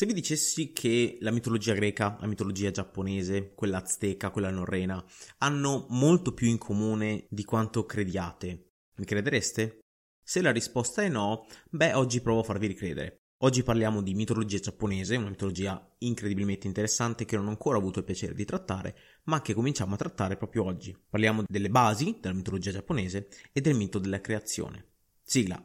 Se vi dicessi che la mitologia greca, la mitologia giapponese, quella azteca, quella norrena, hanno molto più in comune di quanto crediate, mi credereste? Se la risposta è no, beh, oggi provo a farvi ricredere. Oggi parliamo di mitologia giapponese, una mitologia incredibilmente interessante che non ho ancora avuto il piacere di trattare, ma che cominciamo a trattare proprio oggi. Parliamo delle basi della mitologia giapponese e del mito della creazione. Sigla.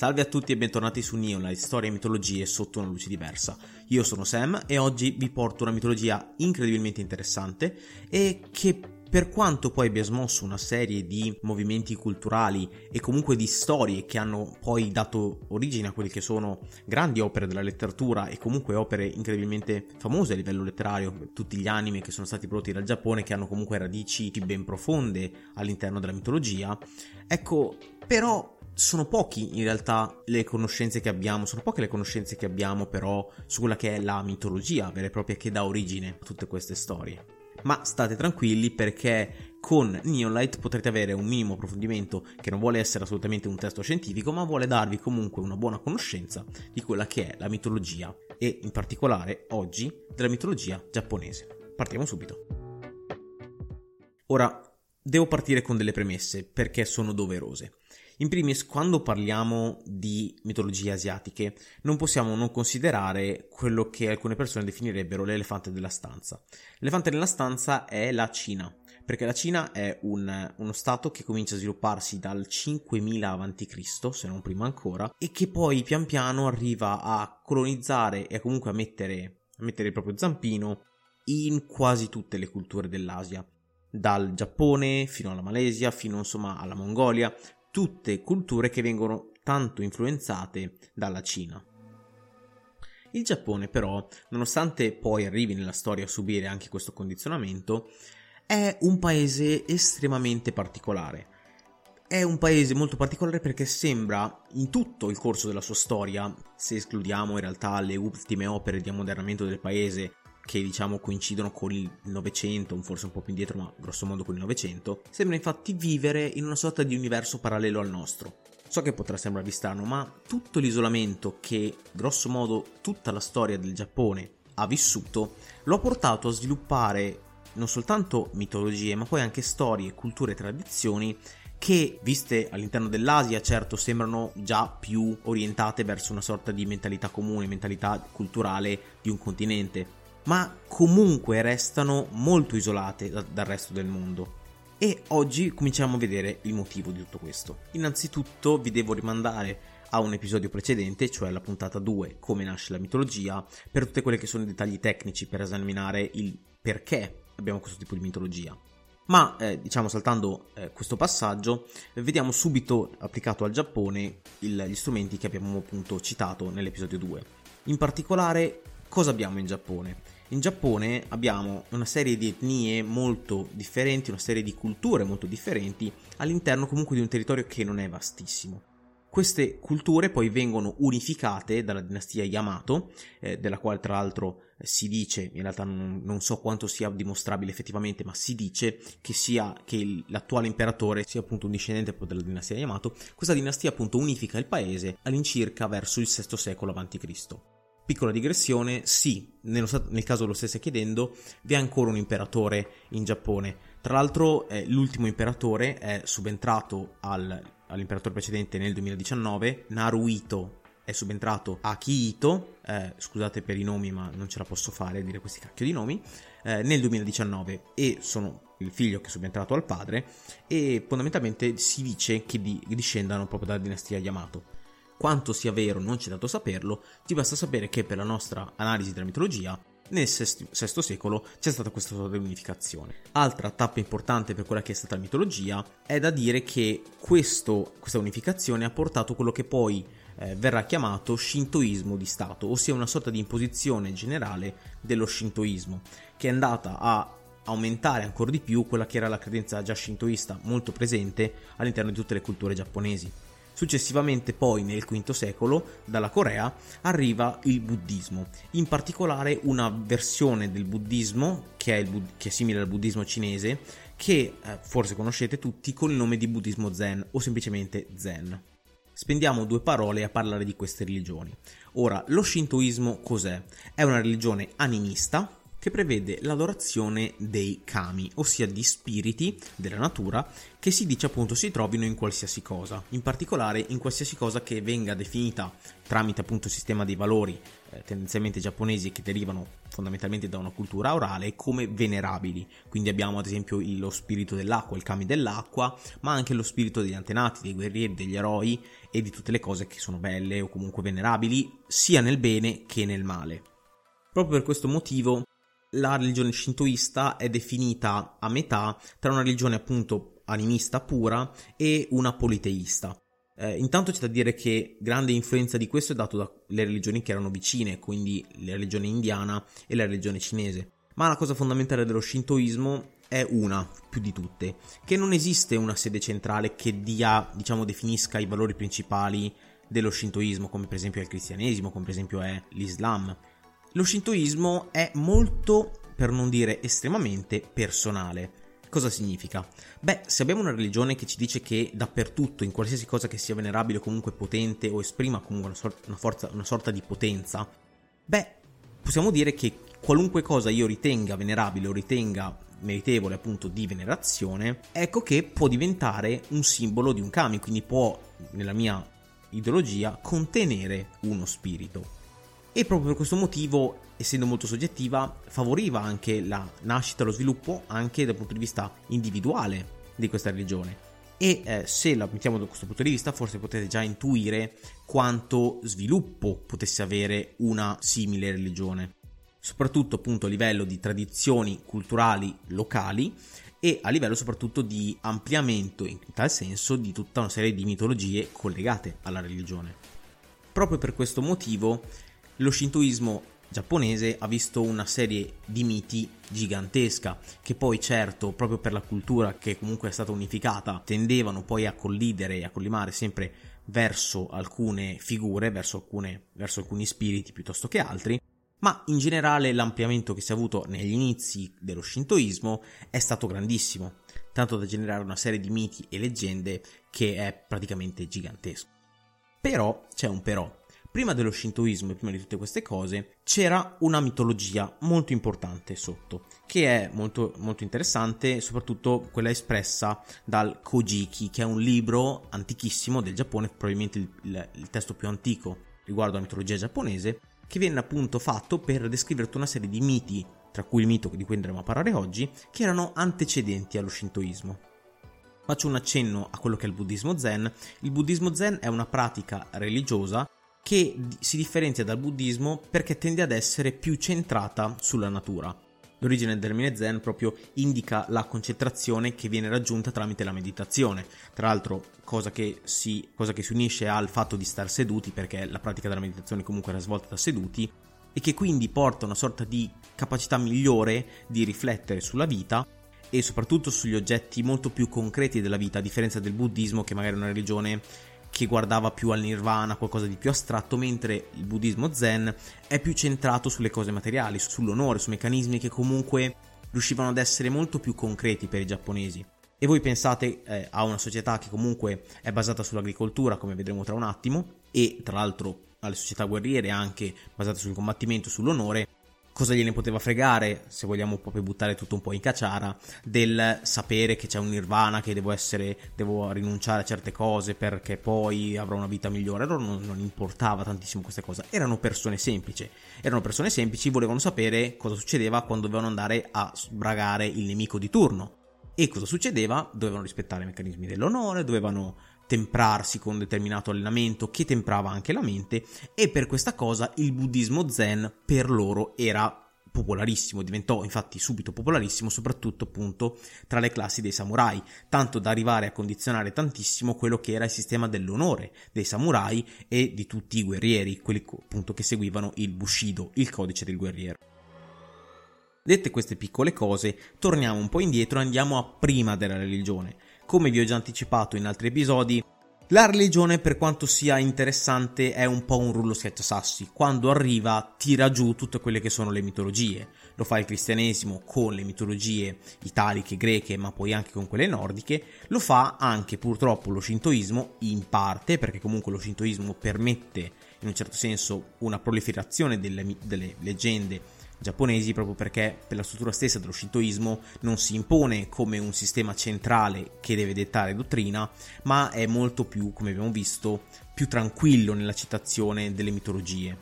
Salve a tutti e bentornati su Neolight, storie e mitologie sotto una luce diversa. Io sono Sam e oggi vi porto una mitologia incredibilmente interessante e che per quanto poi abbia smosso una serie di movimenti culturali e comunque di storie che hanno poi dato origine a quelle che sono grandi opere della letteratura e comunque opere incredibilmente famose a livello letterario, tutti gli anime che sono stati prodotti dal Giappone che hanno comunque radici ben profonde all'interno della mitologia, ecco, però sono pochi in realtà le conoscenze che abbiamo, sono poche le conoscenze che abbiamo però su quella che è la mitologia vera e propria che dà origine a tutte queste storie. Ma state tranquilli perché con Neonlight potrete avere un minimo approfondimento che non vuole essere assolutamente un testo scientifico, ma vuole darvi comunque una buona conoscenza di quella che è la mitologia e in particolare oggi della mitologia giapponese. Partiamo subito. Ora, devo partire con delle premesse perché sono doverose. In primis, quando parliamo di mitologie asiatiche, non possiamo non considerare quello che alcune persone definirebbero l'elefante della stanza. L'elefante della stanza è la Cina, perché la Cina è un, uno stato che comincia a svilupparsi dal 5000 a.C., se non prima ancora, e che poi pian piano arriva a colonizzare e comunque a mettere, a mettere il proprio zampino in quasi tutte le culture dell'Asia dal Giappone fino alla Malesia, fino insomma alla Mongolia, tutte culture che vengono tanto influenzate dalla Cina. Il Giappone però, nonostante poi arrivi nella storia a subire anche questo condizionamento, è un paese estremamente particolare. È un paese molto particolare perché sembra, in tutto il corso della sua storia, se escludiamo in realtà le ultime opere di ammodernamento del paese, che diciamo coincidono con il Novecento, forse un po' più indietro, ma grosso modo con il Novecento, sembra infatti vivere in una sorta di universo parallelo al nostro. So che potrà sembrarvi strano, ma tutto l'isolamento che, grosso modo, tutta la storia del Giappone ha vissuto, lo ha portato a sviluppare non soltanto mitologie, ma poi anche storie, culture e tradizioni che, viste all'interno dell'Asia, certo sembrano già più orientate verso una sorta di mentalità comune, mentalità culturale di un continente, ma comunque restano molto isolate da, dal resto del mondo. E oggi cominciamo a vedere il motivo di tutto questo. Innanzitutto vi devo rimandare a un episodio precedente, cioè la puntata 2, come nasce la mitologia, per tutti quelli che sono i dettagli tecnici per esaminare il perché abbiamo questo tipo di mitologia. Ma eh, diciamo saltando eh, questo passaggio, vediamo subito applicato al Giappone il, gli strumenti che abbiamo appunto citato nell'episodio 2. In particolare cosa abbiamo in Giappone? In Giappone abbiamo una serie di etnie molto differenti, una serie di culture molto differenti all'interno comunque di un territorio che non è vastissimo. Queste culture poi vengono unificate dalla dinastia Yamato, eh, della quale tra l'altro eh, si dice, in realtà non, non, so quanto sia dimostrabile effettivamente, ma si dice che, sia, che l'attuale imperatore sia appunto un discendente della dinastia Yamato. Questa dinastia appunto unifica il paese all'incirca verso il VI secolo a.C. Piccola digressione, sì, nel caso lo stesse chiedendo, vi è ancora un imperatore in Giappone. Tra l'altro eh, l'ultimo imperatore è subentrato al, all'imperatore precedente nel 2019, Naruhito è subentrato Akihito, eh, scusate per i nomi ma non ce la posso fare a dire questi cacchio di nomi, eh, nel 2019 e sono il figlio che è subentrato al padre e fondamentalmente si dice che di, discendano proprio dalla dinastia Yamato. Quanto sia vero non c'è dato saperlo, ti basta sapere che per la nostra analisi della mitologia nel VI secolo c'è stata questa unificazione. Altra tappa importante per quella che è stata la mitologia è da dire che questo, questa unificazione ha portato quello che poi eh, verrà chiamato shintoismo di Stato, ossia una sorta di imposizione generale dello shintoismo, che è andata a aumentare ancora di più quella che era la credenza già shintoista molto presente all'interno di tutte le culture giapponesi. Successivamente poi nel V secolo dalla Corea arriva il buddismo, in particolare una versione del buddismo che è, bud- che è simile al buddismo cinese che eh, forse conoscete tutti con il nome di buddismo zen o semplicemente zen. Spendiamo due parole a parlare di queste religioni. Ora, lo shintoismo cos'è? È una religione animista che prevede l'adorazione dei kami, ossia di spiriti della natura che si dice appunto si trovino in qualsiasi cosa, in particolare in qualsiasi cosa che venga definita tramite appunto il sistema dei valori eh, tendenzialmente giapponesi che derivano fondamentalmente da una cultura orale come venerabili. Quindi abbiamo ad esempio lo spirito dell'acqua, il kami dell'acqua, ma anche lo spirito degli antenati, dei guerrieri, degli eroi e di tutte le cose che sono belle o comunque venerabili, sia nel bene che nel male. Proprio per questo motivo la religione shintoista è definita a metà tra una religione appunto animista pura e una politeista. Eh, intanto c'è da dire che grande influenza di questo è dato dalle religioni che erano vicine, quindi la religione indiana e la religione cinese. Ma la cosa fondamentale dello shintoismo è una, più di tutte, che non esiste una sede centrale che dia, diciamo, definisca i valori principali dello shintoismo, come per esempio è il cristianesimo, come per esempio è l'islam. Lo shintoismo è molto, per non dire estremamente, personale. Cosa significa? Beh, se abbiamo una religione che ci dice che dappertutto, in qualsiasi cosa che sia venerabile o comunque potente o esprima comunque una, sor- una, forza, una sorta di potenza, beh, possiamo dire che qualunque cosa io ritenga venerabile o ritenga meritevole appunto di venerazione, ecco che può diventare un simbolo di un kami, quindi può, nella mia ideologia, contenere uno spirito e proprio per questo motivo, essendo molto soggettiva, favoriva anche la nascita e lo sviluppo anche dal punto di vista individuale di questa religione. E eh, se la mettiamo da questo punto di vista, forse potete già intuire quanto sviluppo potesse avere una simile religione, soprattutto appunto a livello di tradizioni culturali locali e a livello soprattutto di ampliamento in tal senso di tutta una serie di mitologie collegate alla religione. Proprio per questo motivo lo shintoismo giapponese ha visto una serie di miti gigantesca che poi certo proprio per la cultura che comunque è stata unificata tendevano poi a collidere e a collimare sempre verso alcune figure, verso, alcune, verso alcuni spiriti piuttosto che altri, ma in generale l'ampliamento che si è avuto negli inizi dello shintoismo è stato grandissimo, tanto da generare una serie di miti e leggende che è praticamente gigantesco. Però c'è un però, prima dello shintoismo e prima di tutte queste cose c'era una mitologia molto importante sotto, che è molto, molto interessante, soprattutto quella espressa dal Kojiki, che è un libro antichissimo del Giappone, probabilmente il, il, il testo più antico riguardo alla mitologia giapponese, che viene appunto fatto per descrivere tutta una serie di miti, tra cui il mito di cui andremo a parlare oggi, che erano antecedenti allo shintoismo. Faccio un accenno a quello che è il buddismo zen. Il buddismo zen è una pratica religiosa che si differenzia dal buddismo perché tende ad essere più centrata sulla natura. L'origine del termine zen proprio indica la concentrazione che viene raggiunta tramite la meditazione. Tra l'altro, cosa che, si, cosa che si unisce al fatto di star seduti, perché la pratica della meditazione comunque era svolta da seduti, e che quindi porta una sorta di capacità migliore di riflettere sulla vita e soprattutto sugli oggetti molto più concreti della vita, a differenza del buddismo, che magari è una religione che guardava più al nirvana, qualcosa di più astratto, mentre il buddismo zen è più centrato sulle cose materiali, sull'onore, su meccanismi che comunque riuscivano ad essere molto più concreti per i giapponesi. E voi pensate eh, a una società che comunque è basata sull'agricoltura, come vedremo tra un attimo, e tra l'altro alle società guerriere anche basate sul combattimento, sull'onore, cosa gliene poteva fregare, se vogliamo proprio buttare tutto un po' in cacciara, del sapere che c'è un nirvana, che devo essere, devo rinunciare a certe cose perché poi avrò una vita migliore. A loro non, non importava tantissimo queste cose, erano persone semplici, erano persone semplici, volevano sapere cosa succedeva quando dovevano andare a sbragare il nemico di turno. E cosa succedeva? Dovevano rispettare i meccanismi dell'onore, dovevano temprarsi con un determinato allenamento che temprava anche la mente e per questa cosa il buddismo zen per loro era popolarissimo, diventò infatti subito popolarissimo soprattutto appunto tra le classi dei samurai, tanto da arrivare a condizionare tantissimo quello che era il sistema dell'onore dei samurai e di tutti i guerrieri, quelli appunto che seguivano il Bushido, il codice del guerriero. Dette queste piccole cose, torniamo un po' indietro e andiamo a prima della religione, come vi ho già anticipato in altri episodi, La religione, per quanto sia interessante, è un po' un rullo schiacciasassi. Quando arriva, tira giù tutte quelle che sono le mitologie. Lo fa il cristianesimo con le mitologie italiche, greche, ma poi anche con quelle nordiche. Lo fa anche purtroppo lo shintoismo, in parte, perché comunque lo shintoismo permette in un certo senso una proliferazione delle, delle leggende giapponesi proprio perché per la struttura stessa dello shintoismo non si impone come un sistema centrale che deve dettare dottrina, ma è molto più, come abbiamo visto, più tranquillo nella citazione delle mitologie.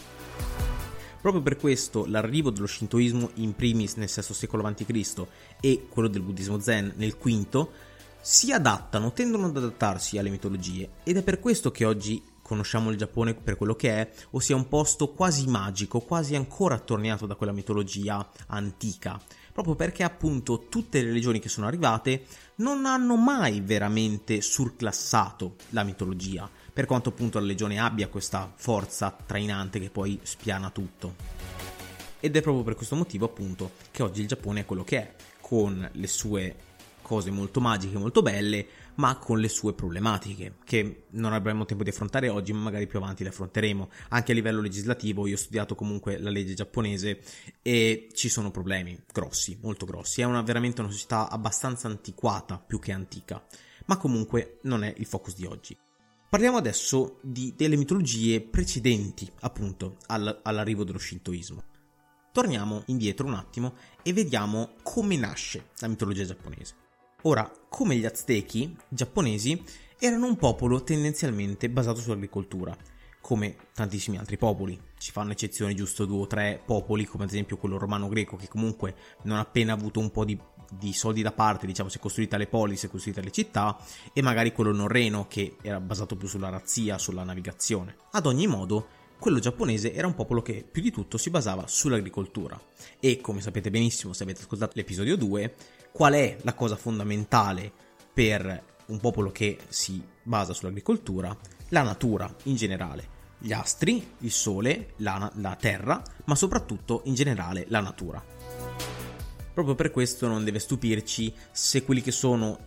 Proprio per questo l'arrivo dello shintoismo in primis nel VI secolo a.C. e quello del buddismo zen nel V si adattano, tendono ad adattarsi alle mitologie ed è per questo che oggi conosciamo il Giappone per quello che è, ossia un posto quasi magico, quasi ancora attorniato da quella mitologia antica, proprio perché appunto tutte le religioni che sono arrivate non hanno mai veramente surclassato la mitologia, per quanto appunto la religione abbia questa forza trainante che poi spiana tutto. Ed è proprio per questo motivo appunto che oggi il Giappone è quello che è, con le sue cose molto magiche, molto belle, ma con le sue problematiche, che non avremo tempo di affrontare oggi, ma magari più avanti le affronteremo. Anche a livello legislativo, io ho studiato comunque la legge giapponese e ci sono problemi grossi, molto grossi. È una, veramente una società abbastanza antiquata più che antica, ma comunque non è il focus di oggi. Parliamo adesso di, delle mitologie precedenti, appunto, all, all'arrivo dello shintoismo. Torniamo indietro un attimo e vediamo come nasce la mitologia giapponese. Ora, come gli Aztechi, giapponesi erano un popolo tendenzialmente basato sull'agricoltura, come tantissimi altri popoli. Ci fanno eccezione giusto due o tre popoli, come ad esempio quello romano-greco, che comunque non appena avuto un po' di, di soldi da parte, diciamo, si è costruita le polis, si è costruita le città, e magari quello norreno, che era basato più sulla razzia, sulla navigazione. Ad ogni modo, quello giapponese era un popolo che più di tutto si basava sull'agricoltura. E come sapete benissimo, se avete ascoltato l'episodio 2, qual è la cosa fondamentale per un popolo che si basa sull'agricoltura? La natura in generale. Gli astri, il sole, la, la terra, ma soprattutto in generale la natura. Proprio per questo non deve stupirci se quelli che sono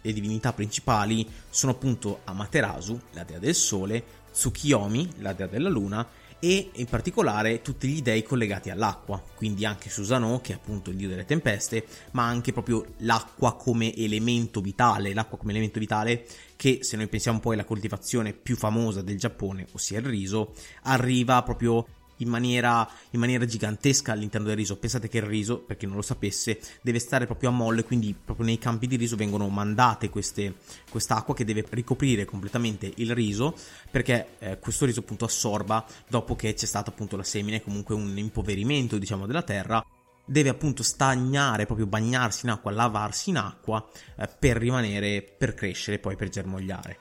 le divinità principali sono appunto Amaterasu, la dea del sole, Tsukiyomi, la dea della luna, e in particolare tutti gli dei collegati all'acqua, quindi anche Susanoo che è appunto il dio delle tempeste, ma anche proprio l'acqua come elemento vitale, l'acqua come elemento vitale che se noi pensiamo poi alla coltivazione più famosa del Giappone, ossia il riso, arriva proprio in maniera, in maniera, gigantesca all'interno del riso. Pensate che il riso, per chi non lo sapesse, deve stare proprio a molle, quindi proprio nei campi di riso vengono mandate queste, quest'acqua che deve ricoprire completamente il riso perché eh, questo riso appunto assorba dopo che c'è stata appunto la semine, comunque un impoverimento diciamo della terra deve appunto stagnare, proprio bagnarsi in acqua, lavarsi in acqua eh, per rimanere, per crescere, poi per germogliare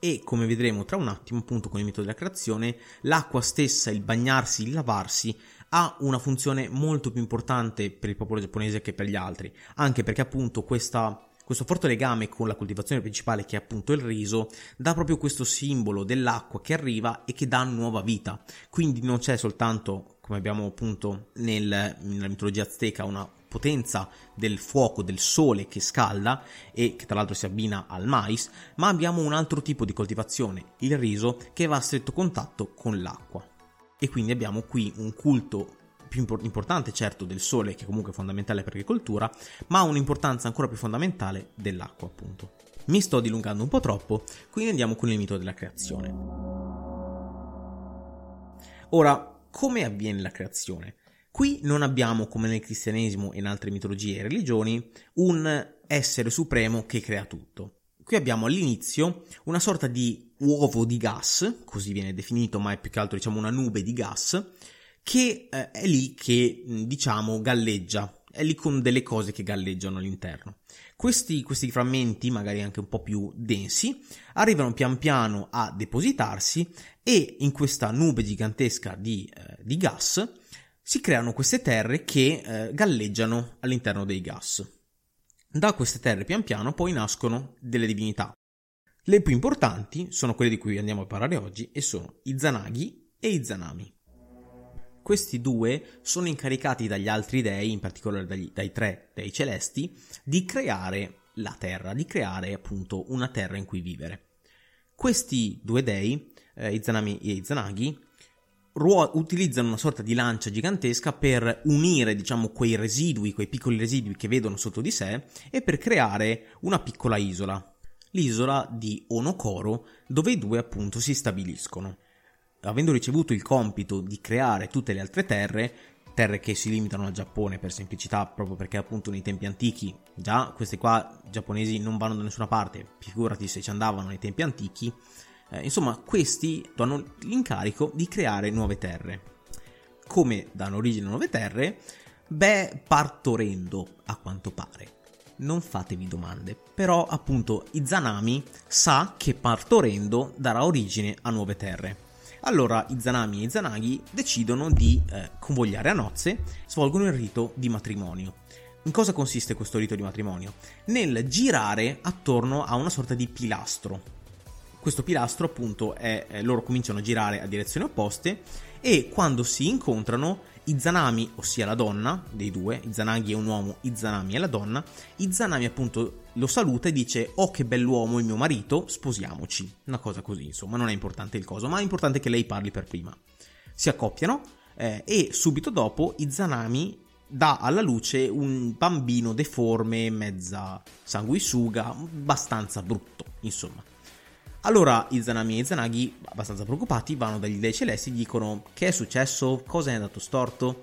e come vedremo tra un attimo appunto con il metodo della creazione l'acqua stessa, il bagnarsi, il lavarsi ha una funzione molto più importante per il popolo giapponese che per gli altri. Anche perché appunto questa questo forte legame con la coltivazione principale che è appunto il riso dà proprio questo simbolo dell'acqua che arriva e che dà nuova vita. Quindi non c'è soltanto come abbiamo appunto nel, nella mitologia azteca una potenza del fuoco, del sole che scalda e che tra l'altro si abbina al mais, ma abbiamo un altro tipo di coltivazione, il riso, che va a stretto contatto con l'acqua. E quindi abbiamo qui un culto più importante certo del sole, che comunque è fondamentale per l'agricoltura, ma un'importanza ancora più fondamentale dell'acqua appunto. Mi sto dilungando un po' troppo, quindi andiamo con il mito della creazione. Ora, come avviene la creazione? Qui non abbiamo, come nel cristianesimo e in altre mitologie e religioni, un essere supremo che crea tutto. Qui abbiamo all'inizio una sorta di uovo di gas, così viene definito, ma è più che altro diciamo una nube di gas, che eh, è lì che diciamo galleggia, è lì con delle cose che galleggiano all'interno. Questi, questi, frammenti, magari anche un po' più densi, arrivano pian piano a depositarsi e in questa nube gigantesca di, eh, di gas si creano queste terre che eh, galleggiano all'interno dei gas. Da queste terre pian piano poi nascono delle divinità. Le più importanti sono quelle di cui andiamo a parlare oggi e sono i Zanaghi e i Zanami. Questi due sono incaricati dagli altri dei, in particolare dagli, dai tre dei celesti, di creare la terra, di creare appunto una terra in cui vivere. Questi due dei, eh, Izanami e Izanagi, ruo- utilizzano una sorta di lancia gigantesca per unire, diciamo, quei residui, quei piccoli residui che vedono sotto di sé e per creare una piccola isola. L'isola di Onokoro, dove i due appunto si stabiliscono. Avendo ricevuto il compito di creare tutte le altre terre, terre che si limitano al Giappone per semplicità, proprio perché appunto nei tempi antichi, già queste qua giapponesi non vanno da nessuna parte, figurati se ci andavano nei tempi antichi, eh, insomma questi hanno l'incarico di creare nuove terre. Come danno origine a nuove terre? Beh, partorendo, a quanto pare. Non fatevi domande, però appunto Izanami sa che partorendo darà origine a nuove terre. Allora Izanami e Izanagi decidono di eh, convogliare a nozze, svolgono il rito di matrimonio. In cosa consiste questo rito di matrimonio? Nel girare attorno a una sorta di pilastro. Questo pilastro appunto è, eh, loro cominciano a girare a direzioni opposte e quando si incontrano Izanami, ossia la donna dei due, Izanagi è un uomo, Izanami è la donna, Izanami appunto lo saluta e dice oh che bell'uomo il mio marito, sposiamoci. Una cosa così, insomma, non è importante il coso, ma è importante che lei parli per prima. Si accoppiano eh, e subito dopo Izanami dà alla luce un bambino deforme, mezza sanguisuga, abbastanza brutto, insomma. Allora Izanami e Izanagi, abbastanza preoccupati, vanno dagli dei celesti e dicono che è successo, cosa è andato storto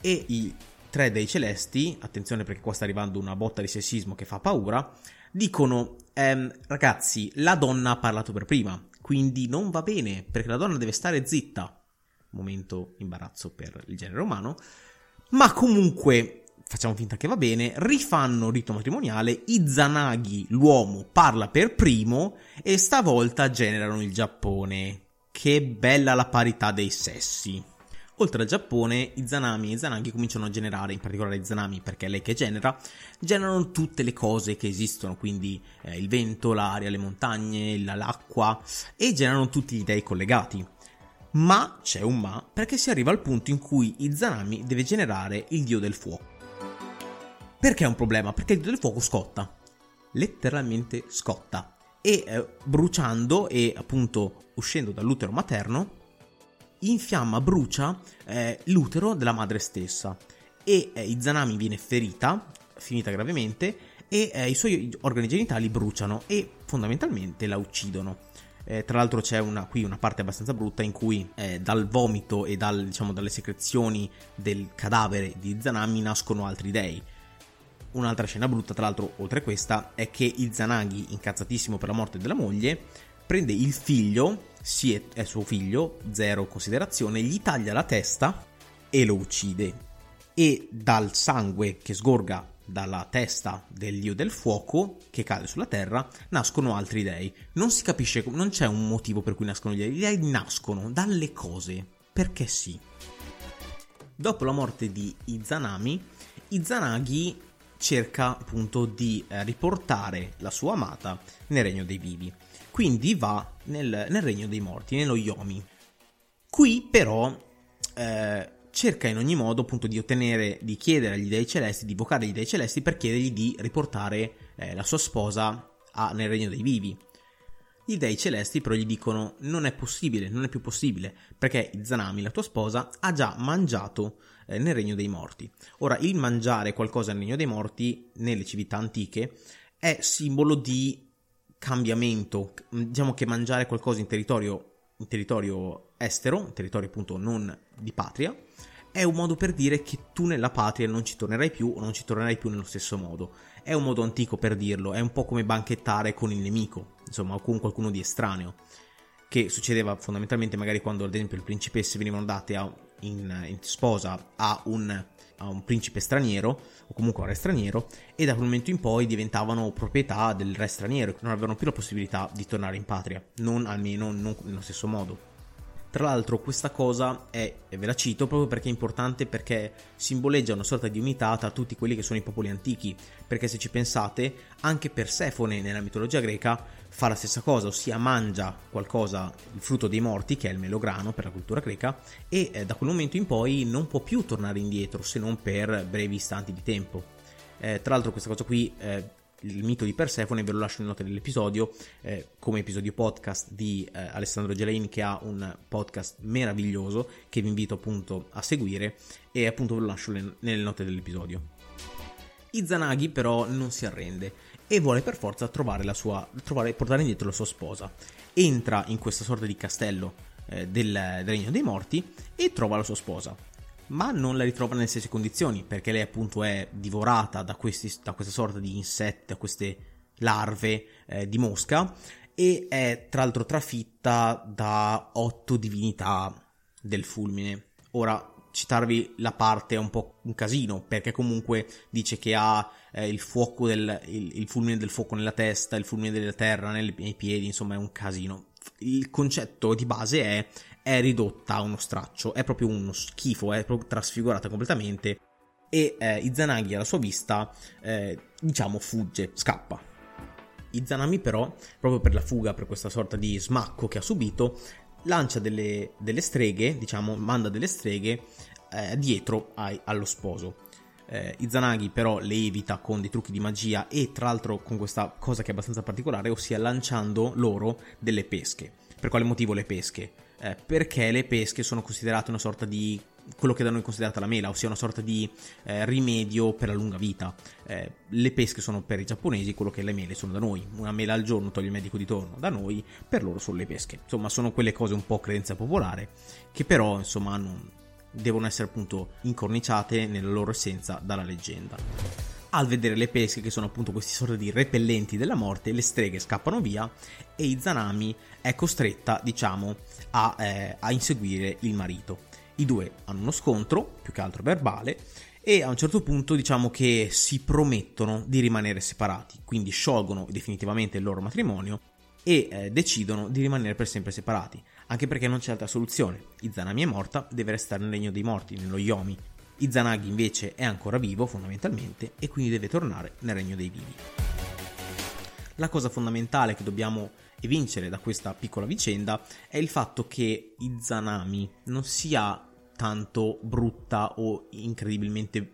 e i tre dei celesti, attenzione perché qua sta arrivando una botta di sessismo che fa paura, dicono ehm, ragazzi la donna ha parlato per prima, quindi non va bene perché la donna deve stare zitta. Momento imbarazzo per il genere umano. Ma comunque facciamo finta che va bene, rifanno rito matrimoniale, Izanagi, l'uomo, parla per primo e stavolta generano il Giappone. Che bella la parità dei sessi. Oltre al Giappone, Izanami e Izanagi cominciano a generare, in particolare Izanami perché è lei che genera, generano tutte le cose che esistono, quindi eh, il vento, l'aria, le montagne, l'acqua e generano tutti gli dei collegati. Ma c'è un ma perché si arriva al punto in cui Izanami deve generare il dio del fuoco. Perché è un problema? Perché il dio del fuoco scotta. Letteralmente scotta. E eh, bruciando e appunto uscendo dall'utero materno, infiamma, brucia eh, l'utero della madre stessa. E eh, Izanami viene ferita, finita gravemente, e eh, i suoi organi genitali bruciano e fondamentalmente la uccidono. Eh, tra l'altro c'è una, qui una parte abbastanza brutta in cui eh, dal vomito e dal, diciamo, dalle secrezioni del cadavere di Zanami nascono altri dei. Un'altra scena brutta, tra l'altro, oltre a questa, è che Izanagi, incazzatissimo per la morte della moglie, prende il figlio, sì è, suo figlio, zero considerazione, gli taglia la testa e lo uccide. E dal sangue che sgorga dalla testa del dio del fuoco che cade sulla terra nascono altri dei. Non si capisce, non c'è un motivo per cui nascono gli dei, gli dei nascono dalle cose, perché sì. Dopo la morte di Izanami, Izanagi cerca appunto di eh, riportare la sua amata nel regno dei vivi. Quindi va nel, nel regno dei morti, nello Yomi. Qui però eh, cerca in ogni modo appunto di ottenere, di chiedere agli dei celesti, di invocare gli dei celesti per chiedergli di riportare eh, la sua sposa a, nel regno dei vivi. Gli dei celesti però gli dicono non è possibile, non è più possibile, perché Zanami, la tua sposa, ha già mangiato eh, nel regno dei morti. Ora, il mangiare qualcosa nel regno dei morti, nelle civiltà antiche, è simbolo di cambiamento. Diciamo che mangiare qualcosa in territorio, in territorio estero, in territorio appunto non di patria, è un modo per dire che tu nella patria non ci tornerai più o non ci tornerai più nello stesso modo. È un modo antico per dirlo, è un po' come banchettare con il nemico, insomma, o con qualcuno di estraneo, che succedeva fondamentalmente magari quando ad esempio le principesse venivano date a, in, in, sposa a un, a un principe straniero, o comunque un re straniero, e da quel momento in poi diventavano proprietà del re straniero, non avevano più la possibilità di tornare in patria, non almeno non nello stesso modo. Tra l'altro questa cosa è, e ve la cito proprio perché è importante perché simboleggia una sorta di unità tra tutti quelli che sono i popoli antichi, perché se ci pensate, anche Persefone nella mitologia greca fa la stessa cosa, ossia mangia qualcosa, il frutto dei morti, che è il melograno per la cultura greca, e eh, da quel momento in poi non può più tornare indietro se non per brevi istanti di tempo. Eh, tra l'altro questa cosa qui eh, il mito di Persefone ve lo lascio nelle note dell'episodio eh, come episodio podcast di eh, Alessandro Gelain che ha un podcast meraviglioso che vi invito appunto a seguire e appunto ve lo lascio le, nelle note dell'episodio. Izanagi però non si arrende e vuole per forza trovare la sua, trovare, portare indietro la sua sposa. Entra in questa sorta di castello eh, del, del Regno dei Morti e trova la sua sposa ma non la ritrova nelle stesse condizioni, perché lei appunto è divorata da, questi, da questa sorta di insetti, da queste larve eh, di mosca, e è tra l'altro trafitta da otto divinità del fulmine. Ora, citarvi la parte è un po' un casino, perché comunque dice che ha eh, il fuoco del, il, il, fulmine del fuoco nella testa, il fulmine della terra nei, nei piedi, insomma è un casino. Il concetto di base è è ridotta a uno straccio, è proprio uno schifo, è proprio trasfigurata completamente e eh, Izanagi alla sua vista, eh, diciamo, fugge, scappa. Izanami però, proprio per la fuga, per questa sorta di smacco che ha subito, lancia delle, delle streghe, diciamo, manda delle streghe eh, dietro ai, allo sposo. Eh, Izanagi però le evita con dei trucchi di magia e tra l'altro con questa cosa che è abbastanza particolare, ossia lanciando loro delle pesche. Per quale motivo le pesche? Eh, perché le pesche sono considerate una sorta di quello che da noi è considerata la mela, ossia una sorta di eh, rimedio per la lunga vita. Eh, le pesche sono per i giapponesi quello che le mele sono da noi. Una mela al giorno toglie il medico di torno, da noi per loro sono le pesche. Insomma, sono quelle cose un po' credenza popolare che però, insomma, hanno, devono essere appunto incorniciate nella loro essenza dalla leggenda al vedere le pesche che sono appunto questi sorti di repellenti della morte, le streghe scappano via e Izanami è costretta, diciamo, a, eh, a inseguire il marito. I due hanno uno scontro, più che altro verbale, e a un certo punto diciamo che si promettono di rimanere separati, quindi sciolgono definitivamente il loro matrimonio e eh, decidono di rimanere per sempre separati, anche perché non c'è altra soluzione. Izanami è morta, deve restare nel regno dei morti, nello Yomi, Izanagi invece è ancora vivo fondamentalmente e quindi deve tornare nel regno dei vivi. La cosa fondamentale che dobbiamo evincere da questa piccola vicenda è il fatto che Izanami non sia tanto brutta o incredibilmente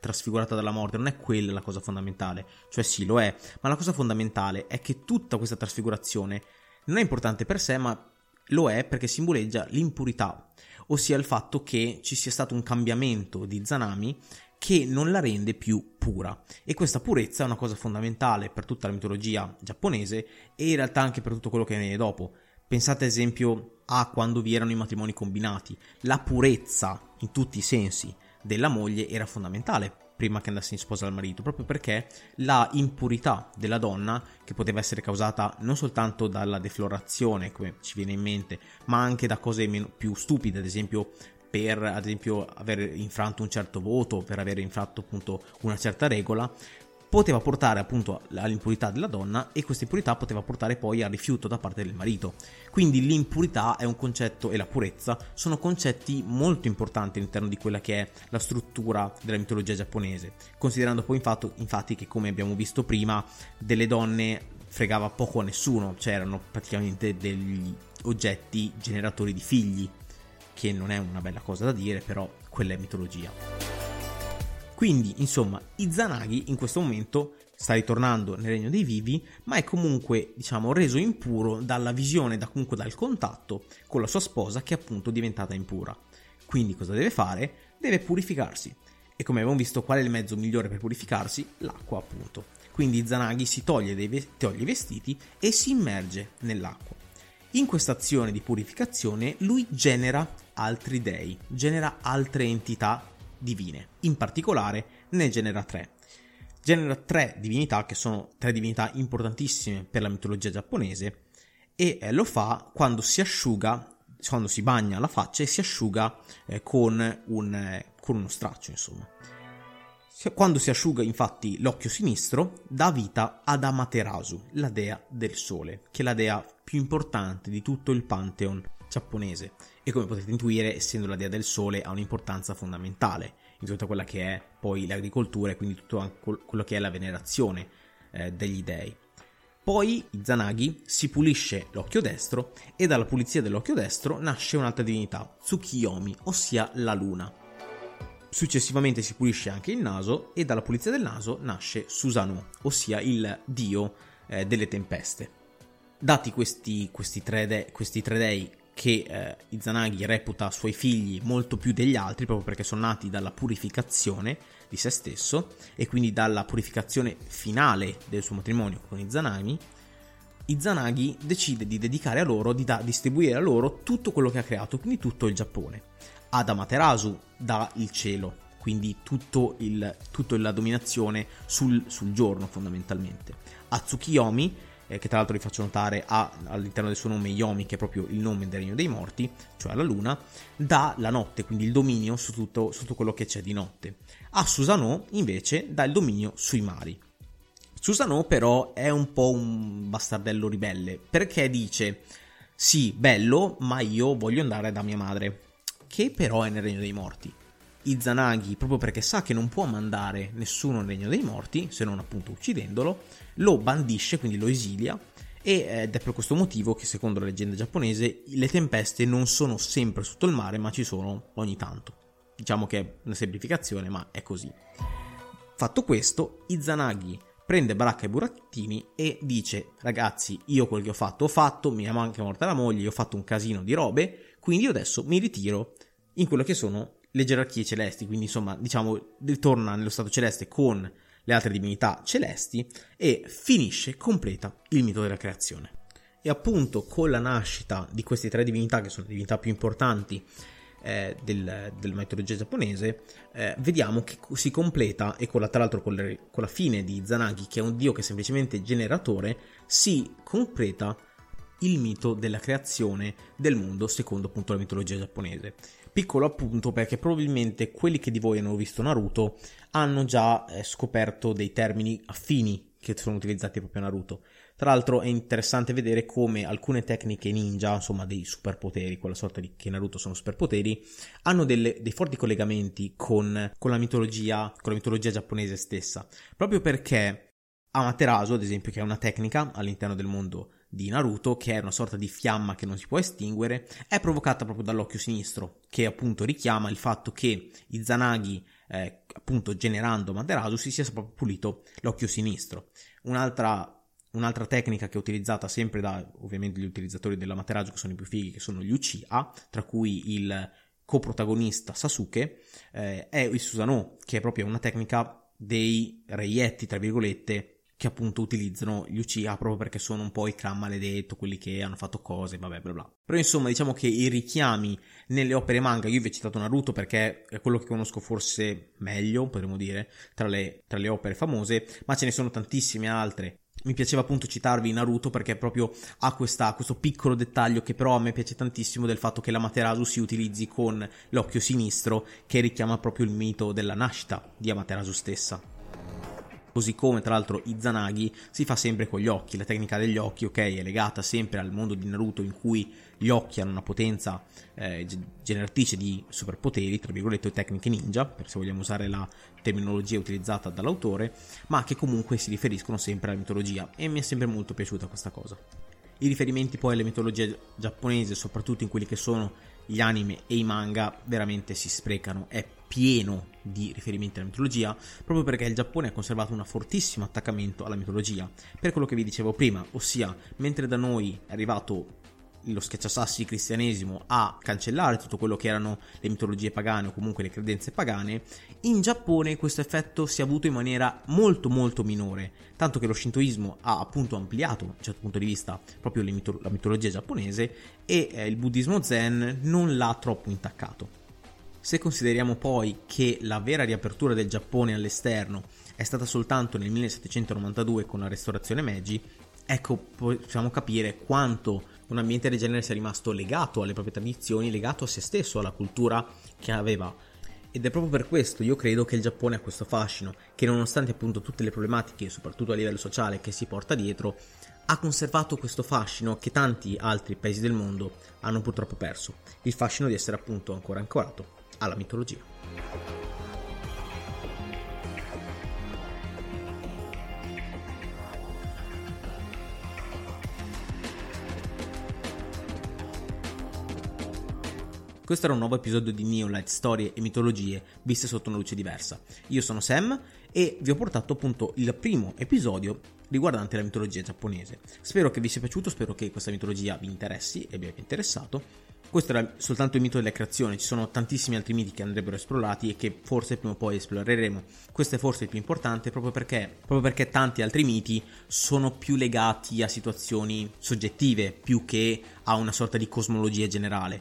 trasfigurata dalla morte, non è quella la cosa fondamentale, cioè sì lo è, ma la cosa fondamentale è che tutta questa trasfigurazione non è importante per sé, ma lo è perché simboleggia l'impurità, ossia il fatto che ci sia stato un cambiamento di Zanami che non la rende più pura. E questa purezza è una cosa fondamentale per tutta la mitologia giapponese e in realtà anche per tutto quello che viene dopo. Pensate ad esempio a quando vi erano i matrimoni combinati. La purezza, in tutti i sensi, della moglie era fondamentale prima che andasse in sposa al marito, proprio perché la impurità della donna, che poteva essere causata non soltanto dalla deflorazione, come ci viene in mente, ma anche da cose meno, più stupide, ad esempio per ad esempio aver infranto un certo voto, per aver infranto appunto una certa regola, poteva portare appunto all'impurità della donna e questa impurità poteva portare poi al rifiuto da parte del marito. Quindi l'impurità è un concetto e la purezza sono concetti molto importanti all'interno di quella che è la struttura della mitologia giapponese, considerando poi infatti, infatti che come abbiamo visto prima delle donne fregava poco a nessuno, cioè erano praticamente degli oggetti generatori di figli, che non è una bella cosa da dire, però quella è mitologia. Quindi, insomma, Izanagi in questo momento sta ritornando nel regno dei vivi, ma è comunque, diciamo, reso impuro dalla visione, da, comunque dal contatto con la sua sposa che è appunto diventata impura. Quindi cosa deve fare? Deve purificarsi. E come abbiamo visto, qual è il mezzo migliore per purificarsi? L'acqua, appunto. Quindi Zanagi si toglie, ve- toglie i vestiti e si immerge nell'acqua. In questa azione di purificazione lui genera altri dei, genera altre entità divine. In particolare ne genera tre. Genera tre divinità che sono tre divinità importantissime per la mitologia giapponese e eh, lo fa quando si asciuga, quando si bagna la faccia e si asciuga eh, con, un, eh, con uno straccio, insomma. Quando si asciuga infatti l'occhio sinistro, dà vita ad Amaterasu, la dea del sole, che è la dea più importante di tutto il pantheon giapponese e come potete intuire, essendo la dea del sole, ha un'importanza fondamentale in tutta quella che è poi l'agricoltura e quindi tutto quello che è la venerazione eh, degli dei. Poi Izanagi si pulisce l'occhio destro e dalla pulizia dell'occhio destro nasce un'altra divinità, Tsukiyomi, ossia la luna. Successivamente si pulisce anche il naso e dalla pulizia del naso nasce Susanoo, ossia il dio eh, delle tempeste. Dati questi, questi, tre, de- questi tre dei che eh, Izanagi reputa suoi figli molto più degli altri proprio perché sono nati dalla purificazione di se stesso e quindi dalla purificazione finale del suo matrimonio con Izanagi, Izanagi decide di dedicare a loro, di da- distribuire a loro tutto quello che ha creato, quindi tutto il Giappone. Ad Amaterasu dà il cielo, quindi tutto il, tutto la dominazione sul, sul giorno fondamentalmente. A Tsukiyomi eh, che tra l'altro vi faccio notare ha all'interno del suo nome Yomi, che è proprio il nome del regno dei morti, cioè la luna, dà la notte, quindi il dominio su tutto, su tutto quello che c'è di notte. A Susanoo invece dà il dominio sui mari. Susanoo però è un po' un bastardello ribelle, perché dice sì, bello, ma io voglio andare da mia madre, che però è nel regno dei morti. Izanagi, proprio perché sa che non può mandare nessuno nel regno dei morti, se non appunto uccidendolo, lo bandisce, quindi lo esilia, ed è per questo motivo che secondo la leggenda giapponese le tempeste non sono sempre sotto il mare, ma ci sono ogni tanto. Diciamo che è una semplificazione, ma è così. Fatto questo, Izanagi prende Baracca e Burattini e dice ragazzi io quel che ho fatto ho fatto, mi è anche morta la moglie, ho fatto un casino di robe, quindi io adesso mi ritiro in quello che sono le gerarchie celesti, quindi insomma diciamo ritorna nello stato celeste con le altre divinità celesti e finisce, completa il mito della creazione. E appunto con la nascita di queste tre divinità, che sono le divinità più importanti eh, del, della mitologia giapponese, eh, vediamo che si completa, e con la, tra l'altro con, le, con la fine di Zanagi, che è un dio che è semplicemente generatore, si completa il mito della creazione del mondo secondo appunto la mitologia giapponese. Piccolo appunto perché probabilmente quelli che di voi hanno visto Naruto hanno già eh, scoperto dei termini affini che sono utilizzati proprio a Naruto. Tra l'altro è interessante vedere come alcune tecniche ninja, insomma dei superpoteri, quella sorta di che Naruto sono superpoteri, hanno delle, dei forti collegamenti con, con, la mitologia, con la mitologia giapponese stessa. Proprio perché Amaterasu, ad esempio, che è una tecnica all'interno del mondo di Naruto, che è una sorta di fiamma che non si può estinguere, è provocata proprio dall'occhio sinistro, che appunto richiama il fatto che Izanagi, eh, appunto generando Amaterasu, si sia proprio pulito l'occhio sinistro. Un'altra Un'altra tecnica che è utilizzata sempre da ovviamente gli utilizzatori della Materasu, che sono i più fighi, che sono gli Uchiha, tra cui il coprotagonista Sasuke, eh, è il Susanoo, che è proprio una tecnica dei reietti, tra virgolette, che appunto utilizzano gli Uchiha proprio perché sono un po' i clan maledetto, quelli che hanno fatto cose, vabbè bla bla. Però insomma diciamo che i richiami nelle opere manga, io vi ho citato Naruto perché è quello che conosco forse meglio, potremmo dire, tra le, tra le opere famose, ma ce ne sono tantissime altre. Mi piaceva appunto citarvi Naruto perché proprio ha questa, questo piccolo dettaglio che però a me piace tantissimo del fatto che la Materasu si utilizzi con l'occhio sinistro che richiama proprio il mito della nascita di Amaterasu stessa così come tra l'altro Izanagi si fa sempre con gli occhi, la tecnica degli occhi ok è legata sempre al mondo di Naruto in cui gli occhi hanno una potenza eh, generatrice di superpoteri, tra virgolette tecniche ninja, per se vogliamo usare la terminologia utilizzata dall'autore, ma che comunque si riferiscono sempre alla mitologia e mi è sempre molto piaciuta questa cosa. I riferimenti poi alle mitologie giapponesi, soprattutto in quelli che sono gli anime e i manga, veramente si sprecano, è pieno di riferimenti alla mitologia, proprio perché il Giappone ha conservato un fortissimo attaccamento alla mitologia, per quello che vi dicevo prima, ossia, mentre da noi è arrivato lo schiacciasassi cristianesimo a cancellare tutto quello che erano le mitologie pagane o comunque le credenze pagane, in Giappone questo effetto si è avuto in maniera molto molto minore, tanto che lo shintoismo ha appunto ampliato da un certo punto di vista proprio mito- la mitologia giapponese e eh, il buddismo zen non l'ha troppo intaccato. Se consideriamo poi che la vera riapertura del Giappone all'esterno è stata soltanto nel 1792 con la restaurazione Meiji, ecco possiamo capire quanto un ambiente del genere sia rimasto legato alle proprie tradizioni, legato a se stesso, alla cultura che aveva. Ed è proprio per questo io credo che il Giappone ha questo fascino, che nonostante appunto tutte le problematiche, soprattutto a livello sociale, che si porta dietro, ha conservato questo fascino che tanti altri paesi del mondo hanno purtroppo perso, il fascino di essere appunto ancora ancorato alla mitologia. Questo era un nuovo episodio di Neolight, storie e mitologie viste sotto una luce diversa. Io sono Sam e vi ho portato appunto il primo episodio riguardante la mitologia giapponese. Spero che vi sia piaciuto, spero che questa mitologia vi interessi e vi abbia interessato. Questo era soltanto il mito della creazione, ci sono tantissimi altri miti che andrebbero esplorati e che forse prima o poi esploreremo. Questo è forse il più importante proprio perché, proprio perché tanti altri miti sono più legati a situazioni soggettive più che a una sorta di cosmologia generale.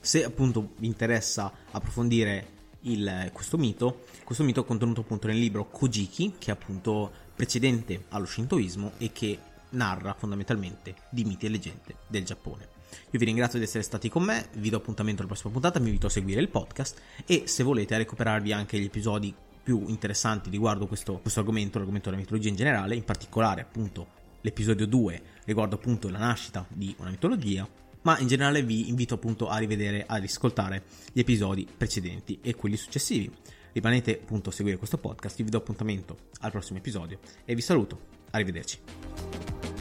Se appunto vi interessa approfondire il, questo mito, questo mito è contenuto appunto nel libro Kojiki, che è appunto precedente allo shintoismo e che narra fondamentalmente di miti e leggende del Giappone. Io vi ringrazio di essere stati con me, vi do appuntamento alla prossima puntata, vi invito a seguire il podcast e se volete a recuperarvi anche gli episodi più interessanti riguardo questo, questo argomento, l'argomento della mitologia in generale, in particolare appunto l'episodio 2 riguardo appunto la nascita di una mitologia, ma in generale vi invito appunto a rivedere, a riscoltare gli episodi precedenti e quelli successivi. Rimanete appunto a seguire questo podcast, vi do appuntamento al prossimo episodio e vi saluto, arrivederci.